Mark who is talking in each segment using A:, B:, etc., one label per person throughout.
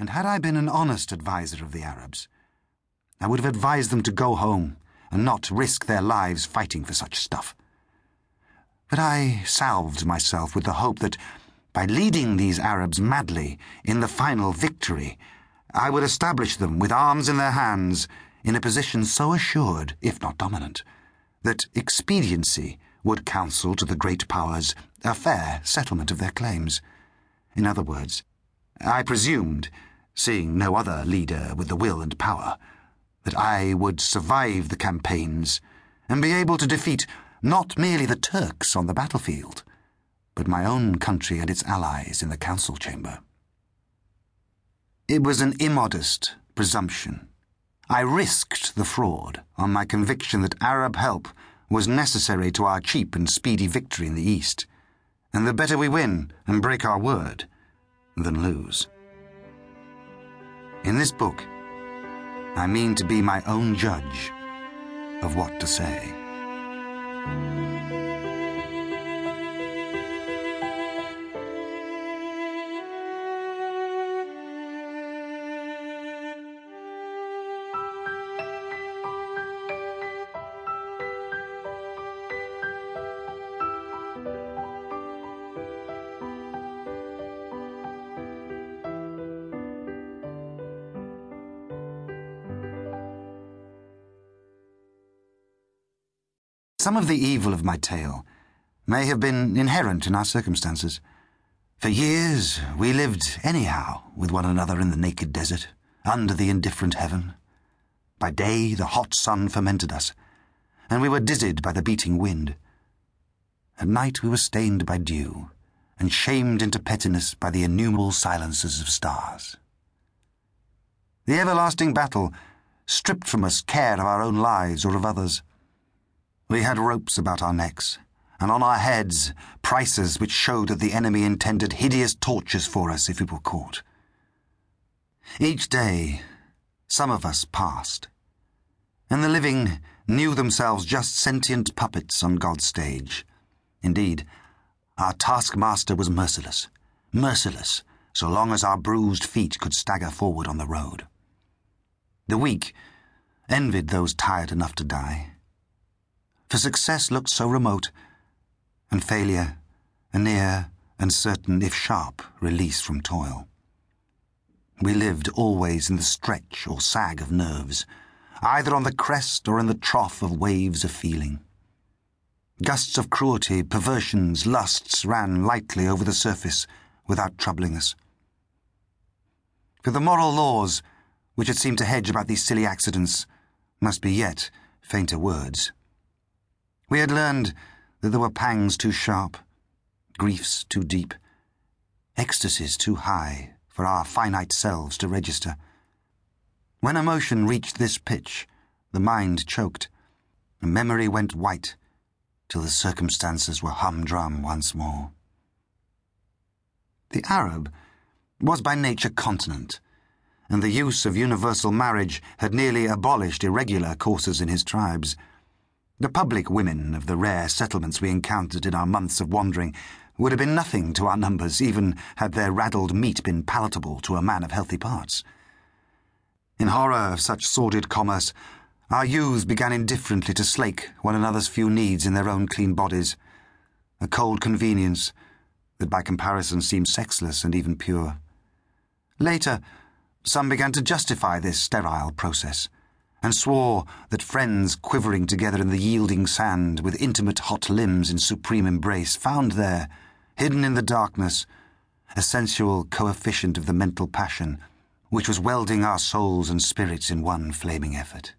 A: And had I been an honest adviser of the Arabs, I would have advised them to go home and not risk their lives fighting for such stuff. But I salved myself with the hope that by leading these Arabs madly in the final victory, I would establish them with arms in their hands in a position so assured, if not dominant, that expediency would counsel to the great powers a fair settlement of their claims. In other words, I presumed, seeing no other leader with the will and power, that I would survive the campaigns and be able to defeat not merely the Turks on the battlefield, but my own country and its allies in the council chamber. It was an immodest presumption. I risked the fraud on my conviction that Arab help was necessary to our cheap and speedy victory in the East, and the better we win and break our word than lose. In this book, I mean to be my own judge of what to say. Some of the evil of my tale may have been inherent in our circumstances. For years we lived anyhow with one another in the naked desert, under the indifferent heaven. By day the hot sun fermented us, and we were dizzied by the beating wind. At night we were stained by dew, and shamed into pettiness by the innumerable silences of stars. The everlasting battle stripped from us care of our own lives or of others. We had ropes about our necks, and on our heads prices which showed that the enemy intended hideous tortures for us if we were caught. Each day, some of us passed, and the living knew themselves just sentient puppets on God's stage. Indeed, our taskmaster was merciless, merciless, so long as our bruised feet could stagger forward on the road. The weak envied those tired enough to die for success looked so remote, and failure a near and certain, if sharp, release from toil. We lived always in the stretch or sag of nerves, either on the crest or in the trough of waves of feeling. Gusts of cruelty, perversions, lusts ran lightly over the surface without troubling us. For the moral laws, which had seemed to hedge about these silly accidents, must be yet fainter words. We had learned that there were pangs too sharp, griefs too deep, ecstasies too high for our finite selves to register. When emotion reached this pitch, the mind choked, and memory went white till the circumstances were humdrum once more. The Arab was by nature continent, and the use of universal marriage had nearly abolished irregular courses in his tribes. The public women of the rare settlements we encountered in our months of wandering would have been nothing to our numbers, even had their raddled meat been palatable to a man of healthy parts. In horror of such sordid commerce, our youths began indifferently to slake one another's few needs in their own clean bodies, a cold convenience that by comparison seemed sexless and even pure. Later, some began to justify this sterile process and swore that friends quivering together in the yielding sand with intimate hot limbs in supreme embrace found there, hidden in the darkness, a sensual coefficient of the mental passion which was welding our souls and spirits in one flaming effort.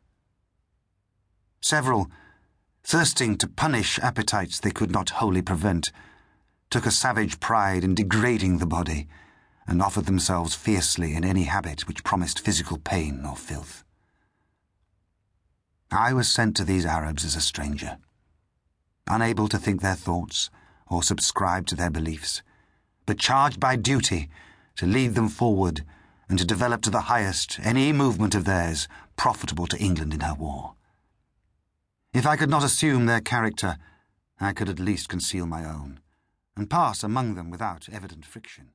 A: Several, thirsting to punish appetites they could not wholly prevent, took a savage pride in degrading the body and offered themselves fiercely in any habit which promised physical pain or filth. I was sent to these Arabs as a stranger, unable to think their thoughts or subscribe to their beliefs, but charged by duty to lead them forward and to develop to the highest any movement of theirs profitable to England in her war. If I could not assume their character, I could at least conceal my own, and pass among them without evident friction.